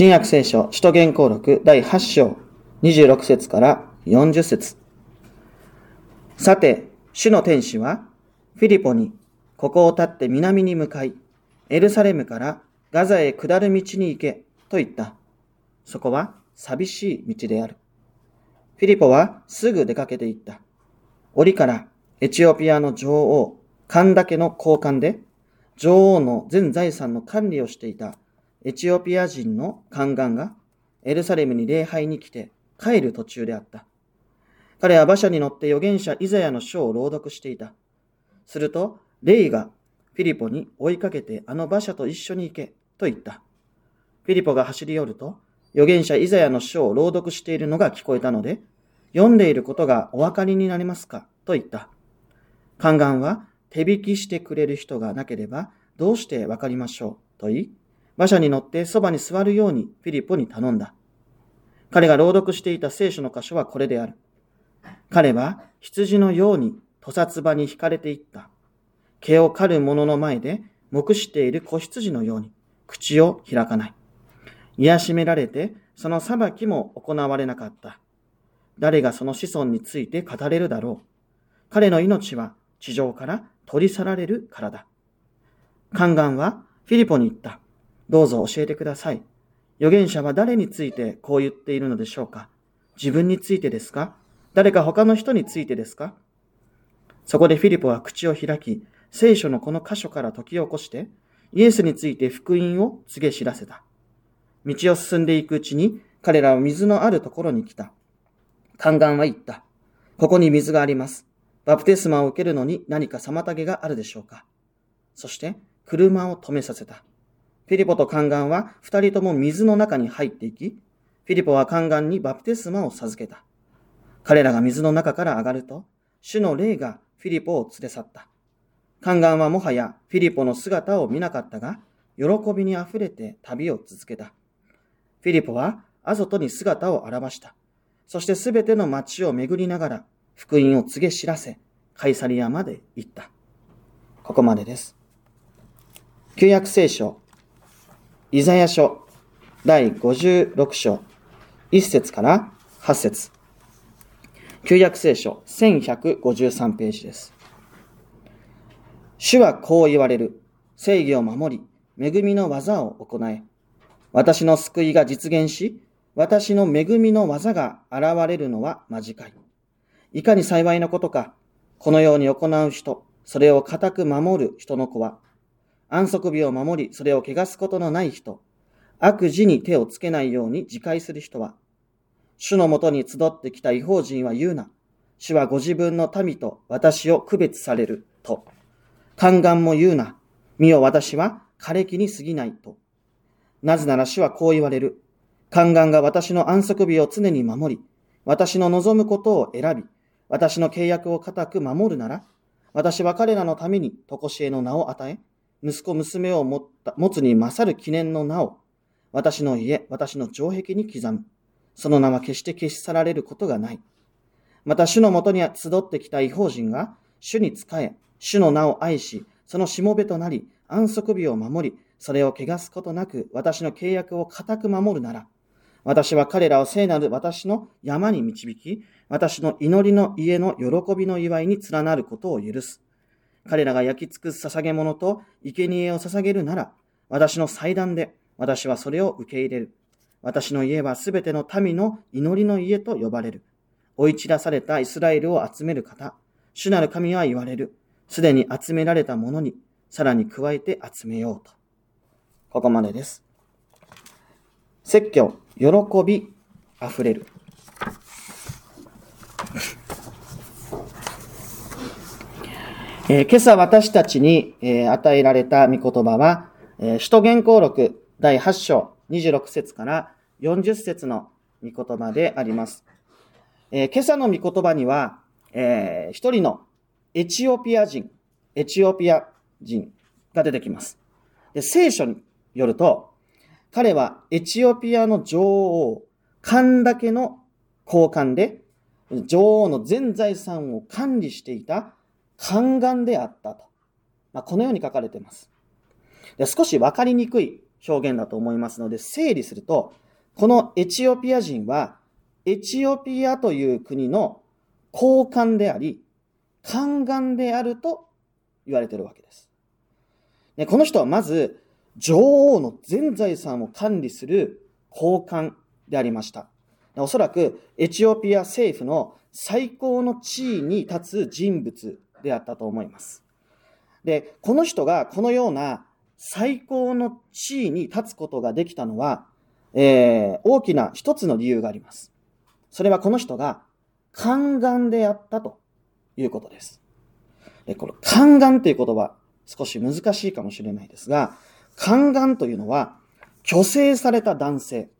新約聖書、使徒言行録第8章26節から40節さて、主の天使は、フィリポに、ここを立って南に向かい、エルサレムからガザへ下る道に行け、と言った。そこは寂しい道である。フィリポはすぐ出かけて行った。折からエチオピアの女王、カンダケの交換で、女王の全財産の管理をしていたエチオピア人の宦官がエルサレムに礼拝に来て帰る途中であった。彼は馬車に乗って預言者イザヤの書を朗読していた。すると、レイがフィリポに追いかけてあの馬車と一緒に行けと言った。フィリポが走り寄ると、預言者イザヤの書を朗読しているのが聞こえたので、読んでいることがお分かりになりますか？と言った。宦官は手引きしてくれる人がなければどうしてわかりましょう？と言い、馬車に乗ってそばに座るようにフィリポに頼んだ。彼が朗読していた聖書の箇所はこれである。彼は羊のように屠殺場に惹かれていった。毛を刈る者の前で目している子羊のように口を開かない。癒しめられてその裁きも行われなかった。誰がその子孫について語れるだろう。彼の命は地上から取り去られるからだ。宦官はフィリポに言った。どうぞ教えてください。預言者は誰についてこう言っているのでしょうか自分についてですか？誰か他の人についてですか？そこでフィリポは口を開き、聖書のこの箇所から解き起こして、イエスについて福音を告げ知らせた。道を進んでいくうちに、彼らは水のあるところに来た。宦官は言った。ここに水があります。バプテスマを受けるのに何か妨げがあるでしょうか？そして、車を止めさせた。フィリポと宦官は二人とも水の中に入っていき、フィリポは宦官にバプテスマを授けた。彼らが水の中から上がると、主の霊がフィリポを連れ去った。宦官はもはやフィリポの姿を見なかったが、喜びに溢れて旅を続けた。フィリポはアゾトに姿を現した。そしてすべての町を巡りながら、福音を告げ知らせ、カイサリアまで行った。ここまでです。旧約聖書イザヤ書第56章1節から8節旧約聖書1153ページです。主はこう言われる。正義を守り、恵みの技を行え。私の救いが実現し、私の恵みの技が現れるのは間近い。いかに幸いなことか、このように行う人、それを固く守る人の子は、安息日を守り、それを汚すことのない人、悪事に手をつけないように自戒する人は、主のもとに集ってきた違法人は言うな。主はご自分の民と私を区別されると。宦官も言うな。見よ私は枯れ木に過ぎないと。なぜなら主はこう言われる。宦官が私の安息日を常に守り、私の望むことを選び、私の契約を固く守るなら、私は彼らのためにとこしえの名を与え、息子娘を持った持つに勝る記念の名を、私の家、私の城壁に刻む。その名は決して消し去られることがない。また主のもとに集ってきた違法人が、主に仕え、主の名を愛し、そのしもべとなり、安息日を守り、それを汚すことなく、私の契約を固く守るなら、私は彼らを聖なる私の山に導き、私の祈りの家の喜びの祝いに連なることを許す。彼らが焼き尽くす捧げ物と生贄を捧げるなら、私の祭壇で私はそれを受け入れる。私の家はすべての民の祈りの家と呼ばれる。追い散らされたイスラエルを集める方。主なる神は言われる。すでに集められたものに、さらに加えて集めようと。ここまでです。説教、喜び溢れる。えー、今朝私たちに、えー、与えられた御言葉は、えー、首都原稿録第8章26節から40節の御言葉であります。え今朝の御言葉には、え一人のエチオピア人、エチオピア人が出てきます。で聖書によると、彼はエチオピアの女王、カンダケの交換で、女王の全財産を管理していた宦官であったと。まあ、このように書かれています。で少しわかりにくい表現だと思いますので、整理すると、このエチオピア人は、エチオピアという国の高官であり、宦官であると言われているわけです。でこの人はまず、女王の全財産を管理する高官でありました。おそらくエチオピア政府の最高の地位に立つ人物であったと思います。で、この人がこのような最高の地位に立つことができたのは、えー、大きな一つの理由があります。それはこの人が宦官であったということです。でこの宦官という言葉、少し難しいかもしれないですが、宦官というのは、虚勢された男性、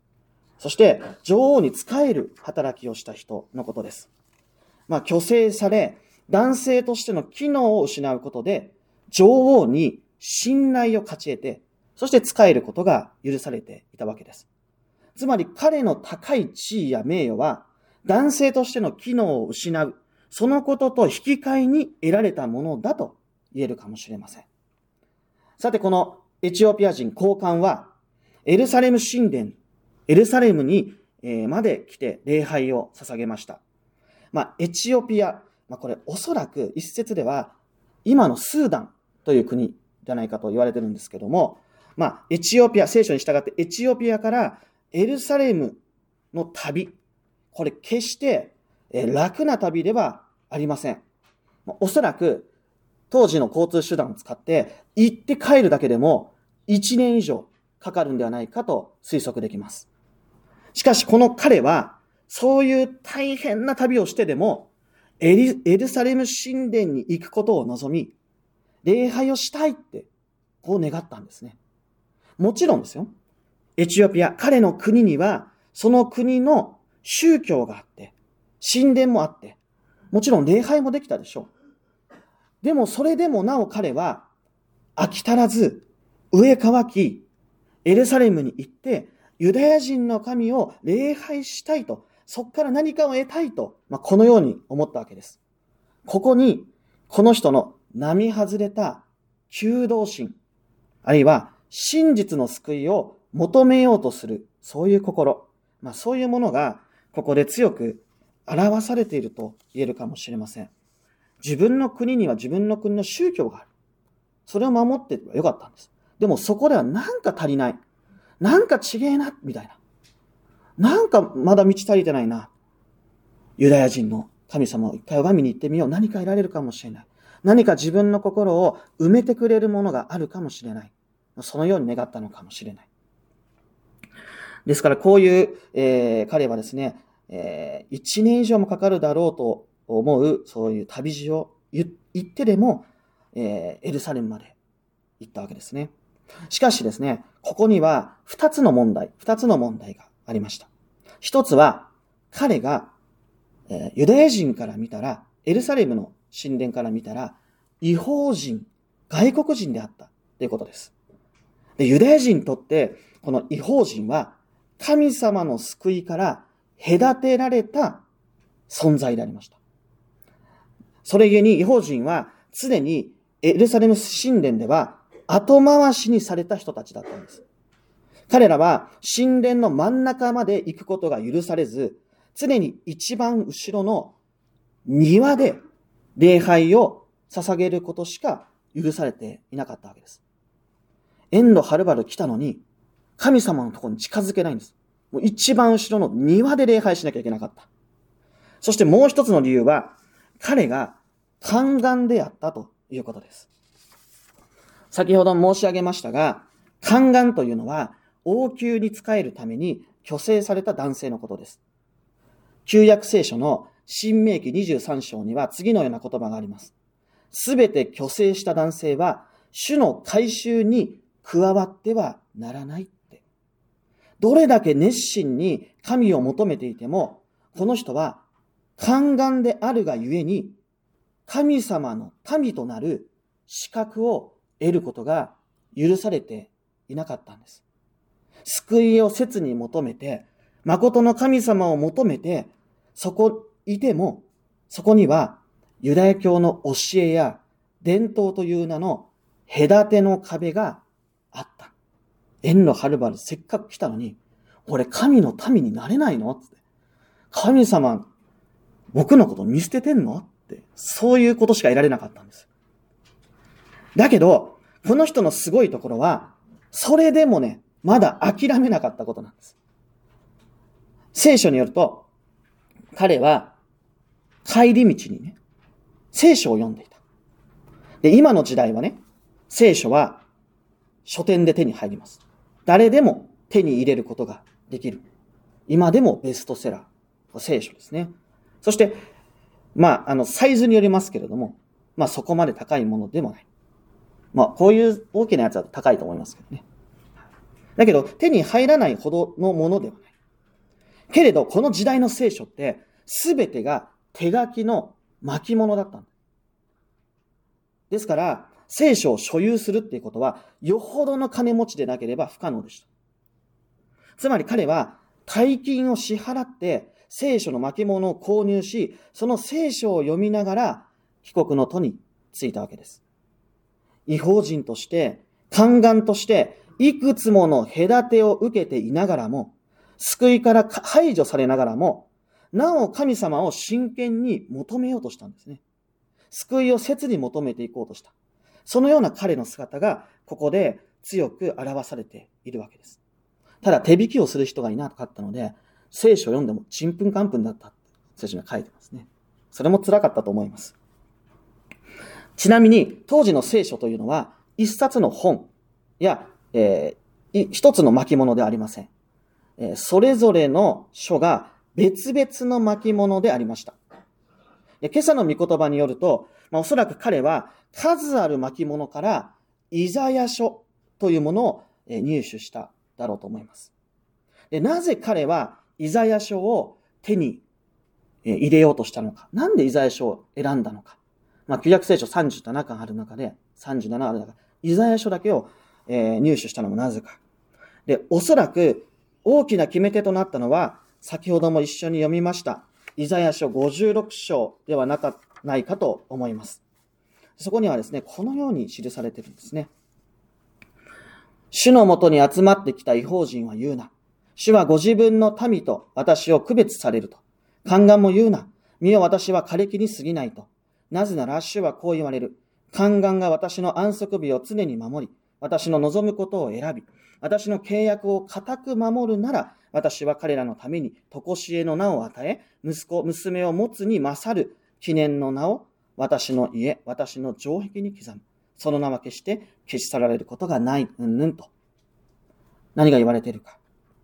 そして女王に仕える働きをした人のことです。まあ、虚勢され、男性としての機能を失うことで、女王に信頼を勝ち得て、そして仕えることが許されていたわけです。つまり彼の高い地位や名誉は、男性としての機能を失う、そのことと引き換えに得られたものだと言えるかもしれません。さて、このエチオピア人高官は、エルサレム神殿、エルサレムにまで来て礼拝を捧げました。まあ、エチオピア、まあ、これおそらく一説では、今のスーダンという国じゃないかと言われてるんですけども、まあ、エチオピア、聖書に従ってエチオピアからエルサレムの旅、これ決して楽な旅ではありません。おそらく当時の交通手段を使って行って帰るだけでも1年以上かかるんではないかと推測できます。しかしこの彼はそういう大変な旅をしてでもエリエルサレム神殿に行くことを望み、礼拝をしたいって、こう願ったんですね。もちろんですよ。エチオピア、彼の国には、その国の宗教があって、神殿もあって、もちろん礼拝もできたでしょう。でもそれでもなお彼は、飽き足らず、上乾き、エルサレムに行って、ユダヤ人の神を礼拝したいと、そこから何かを得たいと、まあ、このように思ったわけです。ここに、この人の並外れた求道心、あるいは真実の救いを求めようとする、そういう心、まあそういうものが、ここで強く表されていると言えるかもしれません。自分の国には自分の国の宗教がある。それを守っていればよかったんです。でもそこではなんか足りない。なんか違えな、みたいな。なんかまだ満ち足りてないな。ユダヤ人の神様を一回拝みに行ってみよう。何か得られるかもしれない。何か自分の心を埋めてくれるものがあるかもしれない。そのように願ったのかもしれない。ですからこういう、えー、彼はですね、えー、1年以上もかかるだろうと思う、そういう旅路を言ってでも、えー、エルサレムまで行ったわけですね。しかしですね、ここには2つの問題、2つの問題がありました。一つは、彼が、え、ユダヤ人から見たら、エルサレムの神殿から見たら、違法人、外国人であったということです。で、ユダヤ人にとって、この違法人は、神様の救いから隔てられた存在でありました。それゆえに違法人は常にエルサレム神殿では後回しにされた人たちだったんです。彼らは神殿の真ん中まで行くことが許されず、常に一番後ろの庭で礼拝を捧げることしか許されていなかったわけです。遠路はるばる来たのに、神様のところに近づけないんです。もう一番後ろの庭で礼拝しなきゃいけなかった。そしてもう一つの理由は、彼が宦官であったということです。先ほど申し上げましたが、宦官というのは王宮に仕えるために虚勢された男性のことです。旧約聖書の新明記23章には次のような言葉があります。すべて虚勢した男性は、主の改宗に加わってはならないって。どれだけ熱心に神を求めていても、この人は宦官であるがゆえに、神様の民となる資格を得ることが許されていなかったんです。救いを切に求めて、誠の神様を求めて、そこいても、そこにはユダヤ教の教えや伝統という名の隔ての壁があった。遠路はるばるせっかく来たのに、俺神の民になれないの？って。神様、僕のこと見捨ててんの？って。そういうことしか得られなかったんです。だけど、この人のすごいところは、それでもね、まだ諦めなかったことなんです。聖書によると、彼は帰り道にね、聖書を読んでいた。で、今の時代はね、聖書は書店で手に入ります。誰でも手に入れることができる。今でもベストセラー、聖書ですね。そして、まあ、あの、サイズによりますけれども、まあそこまで高いものでもない。まあ、こういう大きなやつは高いと思いますけどね。だけど、手に入らないほどのものではない。けれど、この時代の聖書って、すべてが手書きの巻物だったんですから、聖書を所有するっていうことは、よほどの金持ちでなければ不可能でした。つまり彼は、大金を支払って、聖書の巻物を購入し、その聖書を読みながら、帰国の途に着いたわけです。違法人として、宦官として、いくつもの隔てを受けていながらも、救いから排除されながらも、なお神様を真剣に求めようとしたんですね。救いを切に求めていこうとした。そのような彼の姿が、ここで強く表されているわけです。ただ手引きをする人がいなかったので、聖書を読んでもちんぷんかんぷんだった聖書に書いてますね。それも辛かったと思います。ちなみに、当時の聖書というのは、一冊の本や、えー、一つの巻物ではありません。えー、それぞれの書が別々の巻物でありました。今朝の御言葉によると、まあ、おそらく彼は数ある巻物からイザヤ書というものを入手しただろうと思います。でなぜ彼はイザヤ書を手に入れようとしたのか。なんでイザヤ書を選んだのか。まあ、旧約聖書37巻ある中で、37ある中、イザヤ書だけを、えー、入手したのもなぜか。で、おそらく大きな決め手となったのは、先ほども一緒に読みました、イザヤ書56章ではなかないかと思います。そこにはですね、このように記されてるんですね。主のもとに集まってきた違法人は言うな。主はご自分の民と私を区別されると。宦官も言うな。身を私は枯れ木に過ぎないと。なぜなら、主はこう言われる。宦官が私の安息日を常に守り、私の望むことを選び、私の契約を固く守るなら、私は彼らのために、とこしえの名を与え、息子、娘を持つに勝る記念の名を、私の家、私の城壁に刻む。その名は決して消し去られることがない、うんぬんと。何が言われているか。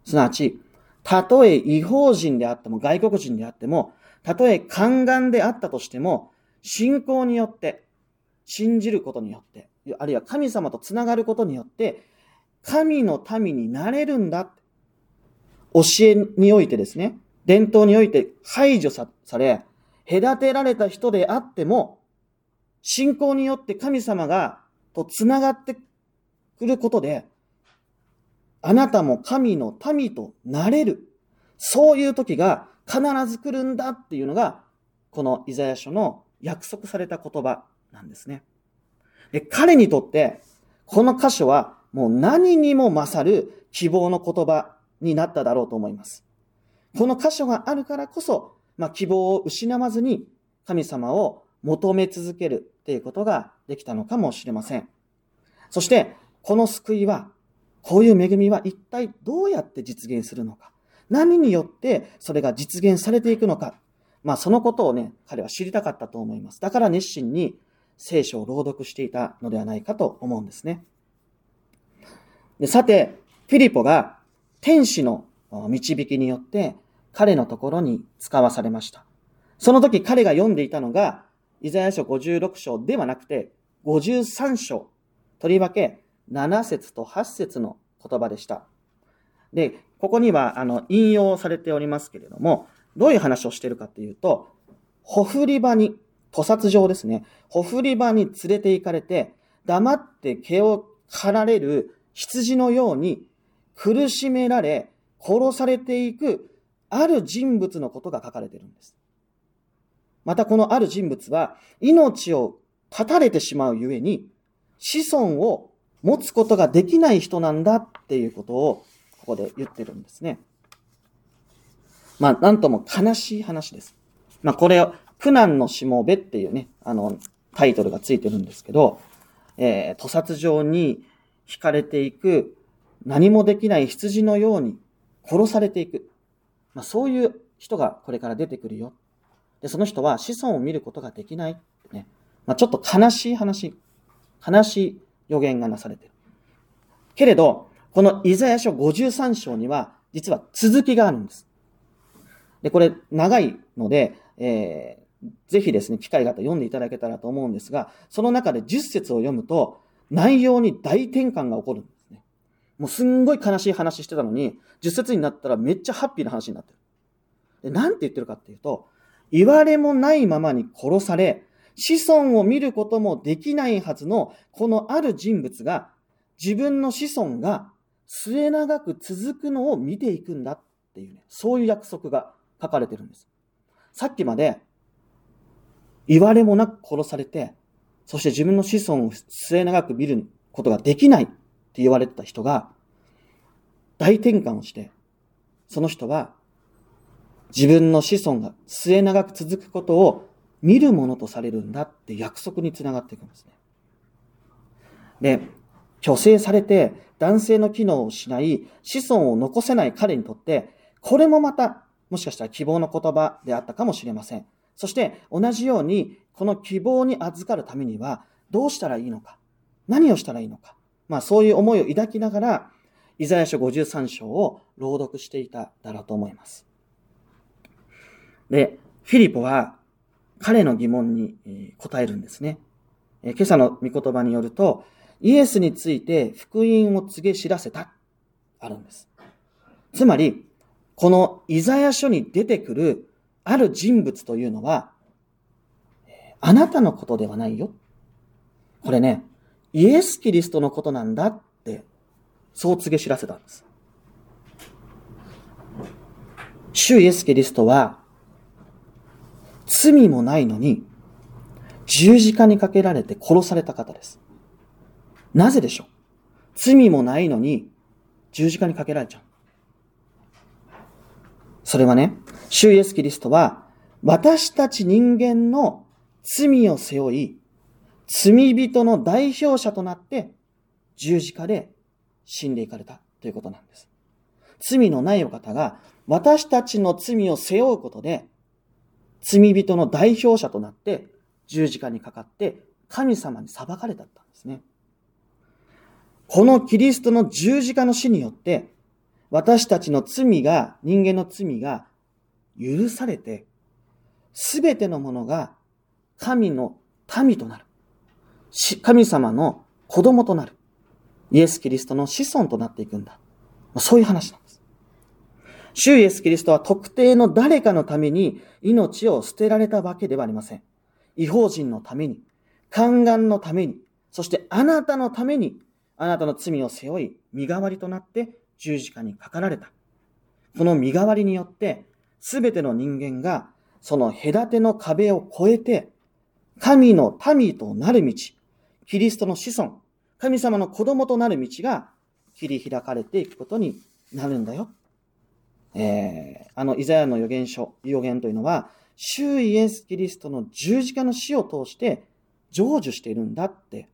すなわち、たとえ違法人であっても、外国人であっても、たとえ宦官であったとしても、信仰によって、信じることによって、あるいは神様とつながることによって、神の民になれるんだ。教えにおいてですね、伝統において排除され、隔てられた人であっても、信仰によって神様が、とつながってくることで、あなたも神の民となれる。そういう時が必ず来るんだっていうのが、このイザヤ書の約束された言葉なんですね。で彼にとって、この箇所はもう何にも勝る希望の言葉になっただろうと思います。この箇所があるからこそ、まあ、希望を失わずに神様を求め続けるっていうことができたのかもしれません。そして、この救いは、こういう恵みは一体どうやって実現するのか。何によってそれが実現されていくのか。まあそのことをね、彼は知りたかったと思います。だから熱心に聖書を朗読していたのではないかと思うんですね。でさて、フィリポが天使の導きによって彼のところに使わされました。その時彼が読んでいたのが、イザヤ書56章ではなくて、53章。とりわけ7節と8節の言葉でした。で、ここには、あの、引用されておりますけれども、どういう話をしているかっていうと、ほふり場に、屠殺場ですね。ほふり場に連れて行かれて、黙って毛を刈られる羊のように苦しめられ、殺されていくある人物のことが書かれているんです。またこのある人物は命を絶たれてしまうゆえに子孫を持つことができない人なんだっていうことを、ここで言ってるんですね。まあ、なんとも悲しい話です。まあ、これを、苦難のしもべっていうね、あの、タイトルがついてるんですけど、えー、屠殺場に惹かれていく、何もできない羊のように殺されていく。まあ、そういう人がこれから出てくるよ。で、その人は子孫を見ることができない。ね。まあ、ちょっと悲しい話、悲しい予言がなされてる。けれど、このイザヤ書53章には、実は続きがあるんです。で、これ長いので、えー、ぜひですね、機会があったら読んでいただけたらと思うんですが、その中で10節を読むと、内容に大転換が起こるんですね。もうすんごい悲しい話してたのに、10節になったらめっちゃハッピーな話になってる。で、なんて言ってるかっていうと、言われもないままに殺され、子孫を見ることもできないはずの、このある人物が、自分の子孫が末長く続くのを見ていくんだっていうね、そういう約束が書かれてるんです。さっきまで、言われもなく殺されて、そして自分の子孫を末長く見ることができないって言われてた人が、大転換をして、その人は自分の子孫が末長く続くことを見るものとされるんだって約束につながっていくんですね。で、虚勢されて男性の機能を失い、子孫を残せない彼にとって、これもまた、もしかしたら希望の言葉であったかもしれません。そして同じように、この希望に預かるためには、どうしたらいいのか、何をしたらいいのか、まあそういう思いを抱きながら、イザヤ書53章を朗読していただろうと思います。で、フィリポは彼の疑問に答えるんですね。今朝の御言葉によると、イエスについて福音を告げ知らせた、あるんです。つまり、このイザヤ書に出てくるある人物というのは、あなたのことではないよ。これね、イエス・キリストのことなんだって、そう告げ知らせたんです。主イエス・キリストは、罪もないのに、十字架にかけられて殺された方です。なぜでしょう？罪もないのに、十字架にかけられちゃう。それはね、主イエスキリストは、私たち人間の罪を背負い、罪人の代表者となって十字架で死んでいかれたということなんです。罪のないお方が私たちの罪を背負うことで罪人の代表者となって十字架にかかって神様に裁かれたんですね。このキリストの十字架の死によって私たちの罪が、人間の罪が許されて、すべてのものが神の民となる。神様の子供となる。イエス・キリストの子孫となっていくんだ。そういう話なんです。主イエス・キリストは特定の誰かのために命を捨てられたわけではありません。違法人のために、宦官のために、そしてあなたのために、あなたの罪を背負い、身代わりとなって十字架にかかられた。この身代わりによって、すべての人間が、その隔ての壁を越えて、神の民となる道、キリストの子孫、神様の子供となる道が切り開かれていくことになるんだよ。えー、あの、イザヤの予言書、予言というのは、主イエス・キリストの十字架の死を通して成就しているんだって、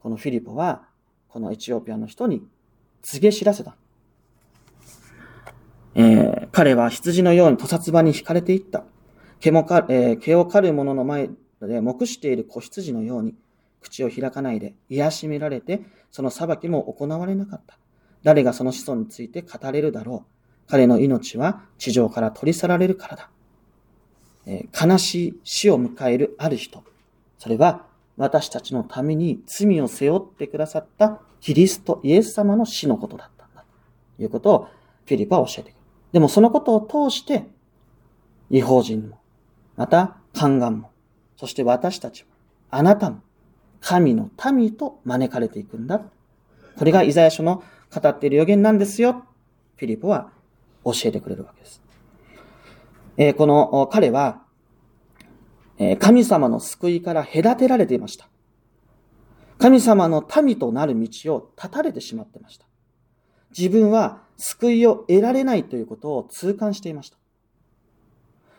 このフィリポは、このエチオピアの人に告げ知らせた。えー、彼は羊のように屠殺場に惹かれていった。毛もか、えー、毛を刈る者の前で目している子羊のように、口を開かないで癒しめられて、その裁きも行われなかった。誰がその子孫について語れるだろう。彼の命は地上から取り去られるからだ。えー、悲しい死を迎えるある人。それは私たちのために罪を背負ってくださったキリスト、イエス様の死のことだったんだ。ということをフィリップは教えてくる。でもそのことを通して、違法人も、また、宦官も、そして私たちも、あなたも、神の民と招かれていくんだ。これがイザヤ書の語っている予言なんですよ。フィリップは教えてくれるわけです。えー、この彼は、神様の救いから隔てられていました。神様の民となる道を断たれてしまってました。自分は救いを得られないということを痛感していました。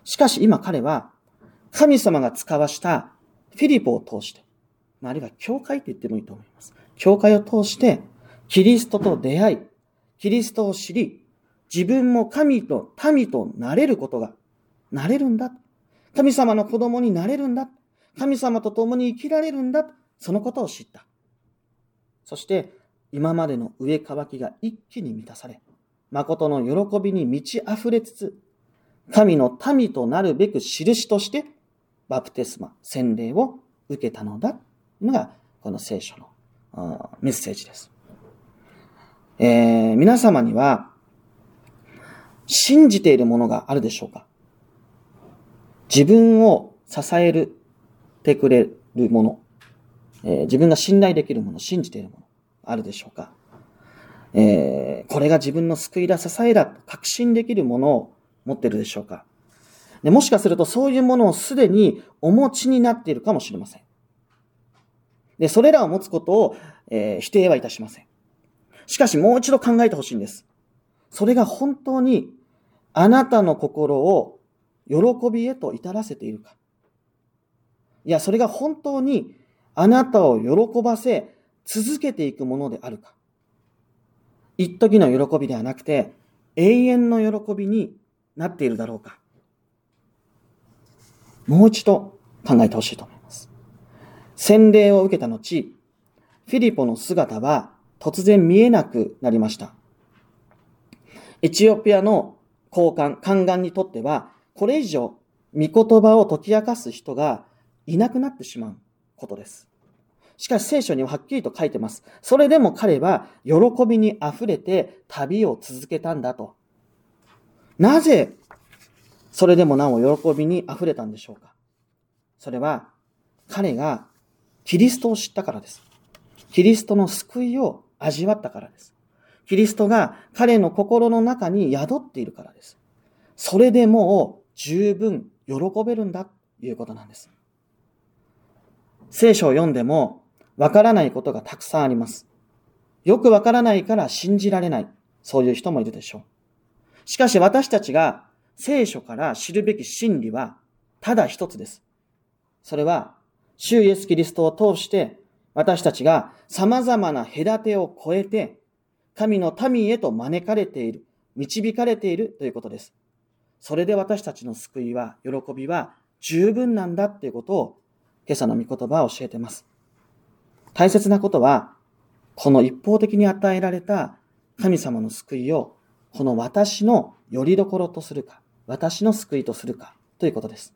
しかし今彼は神様が使わしたフィリポを通して、あるいは教会と言ってもいいと思います。教会を通してキリストと出会い、キリストを知り、自分も神と民となれることが、なれるんだ。神様の子供になれるんだ。神様と共に生きられるんだ。そのことを知った。そして、今までの上乾きが一気に満たされ、誠の喜びに満ち溢れつつ、神の民となるべく印として、バプテスマ、洗礼を受けたのだ。のが、この聖書のメッセージです。えー、皆様には、信じているものがあるでしょうか？自分を支える、てくれるもの、えー、自分が信頼できるもの、信じているもの、あるでしょうかえー、これが自分の救いだ、支えだ、確信できるものを持ってるでしょうかでもしかするとそういうものをすでにお持ちになっているかもしれません。で、それらを持つことを、えー、否定はいたしません。しかしもう一度考えてほしいんです。それが本当にあなたの心を喜びへと至らせているか。いや、それが本当にあなたを喜ばせ続けていくものであるか。一時の喜びではなくて永遠の喜びになっているだろうか。もう一度考えてほしいと思います。洗礼を受けた後、フィリポの姿は突然見えなくなりました。エチオピアの高官、宦官にとっては、これ以上、御言葉を解き明かす人がいなくなってしまうことです。しかし聖書にははっきりと書いてます。それでも彼は喜びに溢れて旅を続けたんだと。なぜ、それでもなお喜びに溢れたんでしょうかそれは、彼がキリストを知ったからです。キリストの救いを味わったからです。キリストが彼の心の中に宿っているからです。それでもう十分喜べるんだということなんです。聖書を読んでもわからないことがたくさんあります。よくわからないから信じられない。そういう人もいるでしょう。しかし私たちが聖書から知るべき真理はただ一つです。それは、主イエスキリストを通して私たちが様々な隔てを超えて神の民へと招かれている、導かれているということです。それで私たちの救いは、喜びは十分なんだということを、今朝の御言葉は教えてます。大切なことは、この一方的に与えられた神様の救いを、この私の拠り所とするか、私の救いとするか、ということです。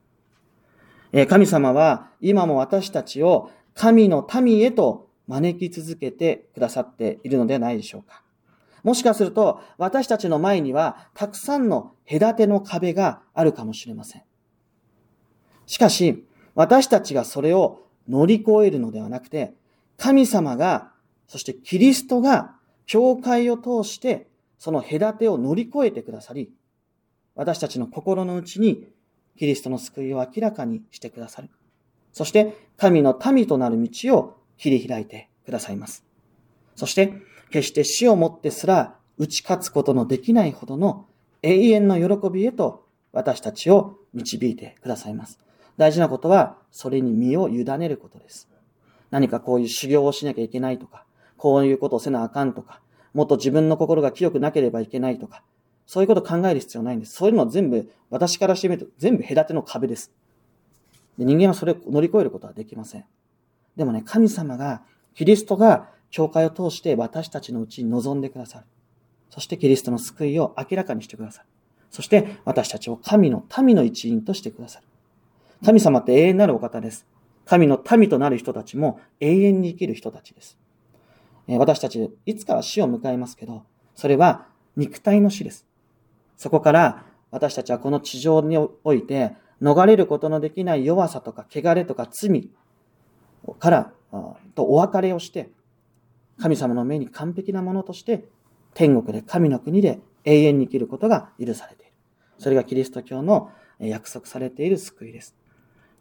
神様は今も私たちを神の民へと招き続けてくださっているのではないでしょうか。もしかすると、私たちの前には、たくさんの隔ての壁があるかもしれません。しかし、私たちがそれを乗り越えるのではなくて、神様が、そしてキリストが、教会を通して、その隔てを乗り越えてくださり、私たちの心の内に、キリストの救いを明らかにしてくださる。そして、神の民となる道を切り開いてくださいます。そして、決して死をもってすら打ち勝つことのできないほどの永遠の喜びへと私たちを導いてくださいます。大事なことは、それに身を委ねることです。何かこういう修行をしなきゃいけないとか、こういうことをせなあかんとか、もっと自分の心が清くなければいけないとか、そういうことを考える必要ないんです。そういうのは全部、私からしてみると全部隔ての壁です。で人間はそれを乗り越えることはできません。でもね、神様が、キリストが教会を通して私たちのうちに臨んでくださる。そしてキリストの救いを明らかにしてくださる。そして私たちを神の民の一員としてくださる。神様って永遠なるお方です。神の民となる人たちも永遠に生きる人たちです。私たち、いつかは死を迎えますけど、それは肉体の死です。そこから私たちはこの地上において逃れることのできない弱さとか汚れとか罪からとお別れをして、神様の目に完璧なものとして、天国で神の国で永遠に生きることが許されている。それがキリスト教の約束されている救いです。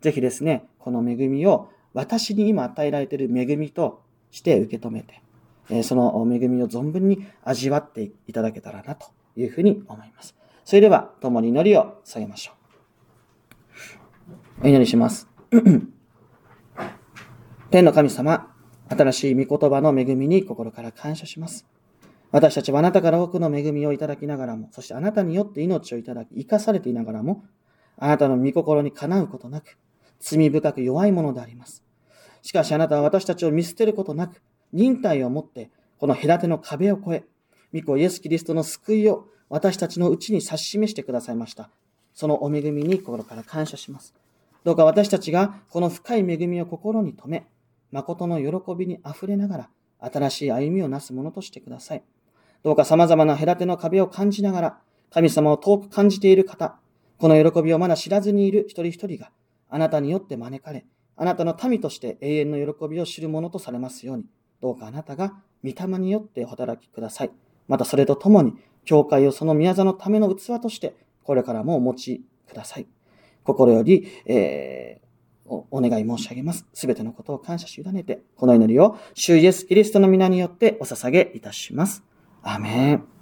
ぜひですね、この恵みを私に今与えられている恵みとして受け止めて、その恵みを存分に味わっていただけたらなというふうに思います。それでは、共に祈りを下げましょう。お祈りします。天の神様、新しい御言葉の恵みに心から感謝します。私たちはあなたから多くの恵みをいただきながらも、そしてあなたによって命をいただき、生かされていながらも、あなたの御心にかなうことなく、罪深く弱いものであります。しかしあなたは私たちを見捨てることなく、忍耐をもって、この隔ての壁を越え、御子イエス・キリストの救いを私たちのうちに指し示してくださいました。そのお恵みに心から感謝します。どうか私たちがこの深い恵みを心に留め、誠の喜びに溢れながら、新しい歩みをなすものとしてください。どうか様々な隔ての壁を感じながら、神様を遠く感じている方、この喜びをまだ知らずにいる一人一人が、あなたによって招かれ、あなたの民として永遠の喜びを知るものとされますように、どうかあなたが御霊によってお働きください。またそれとともに、教会をその宮座のための器として、これからもお持ちください。心より、えー、おお願い申し上げます。すべてのことを感謝し委ねて、この祈りを、主イエス・キリストの皆によってお捧げいたします。アメン。